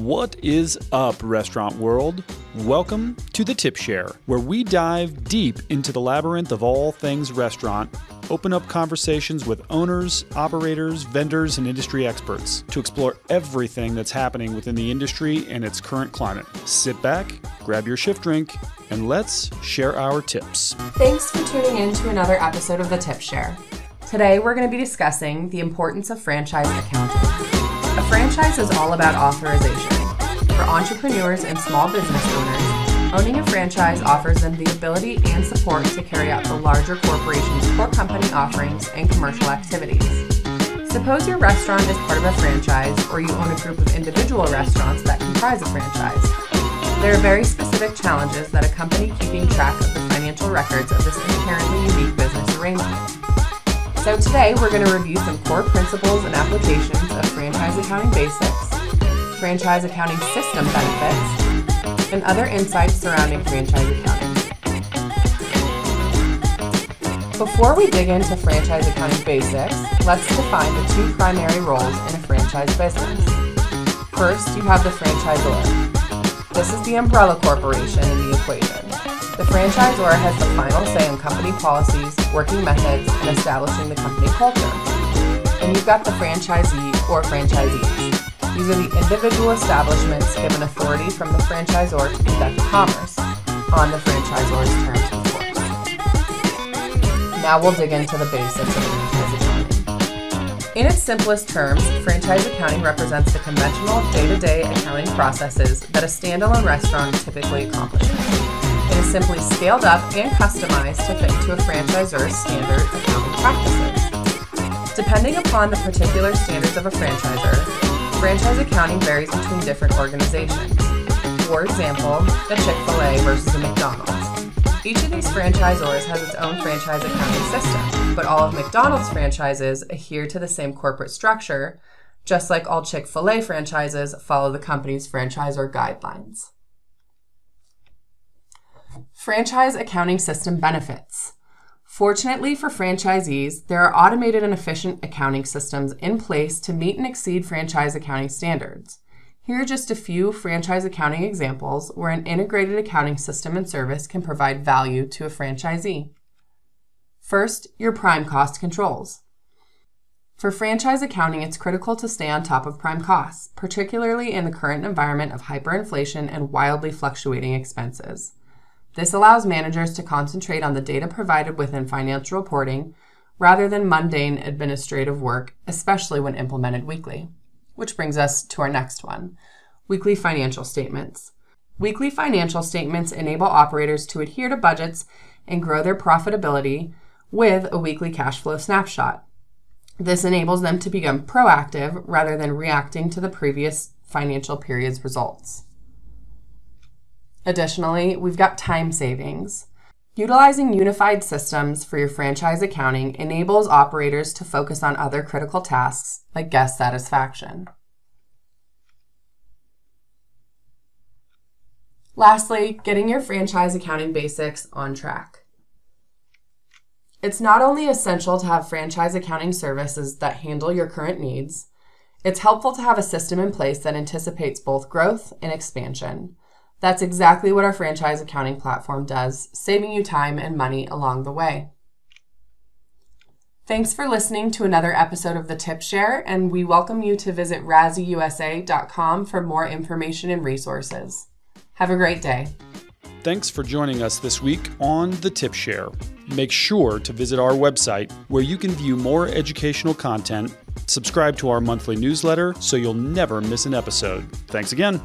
What is up, restaurant world? Welcome to the Tip Share, where we dive deep into the labyrinth of all things restaurant, open up conversations with owners, operators, vendors, and industry experts to explore everything that's happening within the industry and its current climate. Sit back, grab your shift drink, and let's share our tips. Thanks for tuning in to another episode of the Tip Share. Today we're going to be discussing the importance of franchise accounting. A franchise is all about authorization. For entrepreneurs and small business owners, owning a franchise offers them the ability and support to carry out the larger corporation's core company offerings and commercial activities. Suppose your restaurant is part of a franchise or you own a group of individual restaurants that comprise a franchise. There are very specific challenges that accompany keeping track of the financial records of this inherently unique business arrangement. So today we're going to review some core principles and applications of franchise accounting basics, franchise accounting system benefits, and other insights surrounding franchise accounting. Before we dig into franchise accounting basics, let's define the two primary roles in a franchise business. First, you have the franchisor. This is the umbrella corporation in the equation. The franchisor has the final say on company policies, working methods, and establishing the company culture. And you've got the franchisee or franchisees. These are the individual establishments given authority from the franchisor to conduct commerce on the franchisor's terms, of course. Now we'll dig into the basics of accounting. In its simplest terms, franchise accounting represents the conventional day to day accounting processes that a standalone restaurant typically accomplishes. It is simply scaled up and customized to fit into a franchisor's standard accounting practices. Depending upon the particular standards of a franchisor, franchise accounting varies between different organizations. For example, a Chick fil A versus a McDonald's. Each of these franchisors has its own franchise accounting system, but all of McDonald's franchises adhere to the same corporate structure, just like all Chick fil A franchises follow the company's franchisor guidelines. Franchise accounting system benefits. Fortunately for franchisees, there are automated and efficient accounting systems in place to meet and exceed franchise accounting standards. Here are just a few franchise accounting examples where an integrated accounting system and service can provide value to a franchisee. First, your prime cost controls. For franchise accounting, it's critical to stay on top of prime costs, particularly in the current environment of hyperinflation and wildly fluctuating expenses. This allows managers to concentrate on the data provided within financial reporting rather than mundane administrative work, especially when implemented weekly. Which brings us to our next one weekly financial statements. Weekly financial statements enable operators to adhere to budgets and grow their profitability with a weekly cash flow snapshot. This enables them to become proactive rather than reacting to the previous financial period's results. Additionally, we've got time savings. Utilizing unified systems for your franchise accounting enables operators to focus on other critical tasks like guest satisfaction. Lastly, getting your franchise accounting basics on track. It's not only essential to have franchise accounting services that handle your current needs, it's helpful to have a system in place that anticipates both growth and expansion. That's exactly what our franchise accounting platform does, saving you time and money along the way. Thanks for listening to another episode of the Tip Share, and we welcome you to visit rasiusa.com for more information and resources. Have a great day. Thanks for joining us this week on the Tip Share. Make sure to visit our website where you can view more educational content, subscribe to our monthly newsletter so you'll never miss an episode. Thanks again.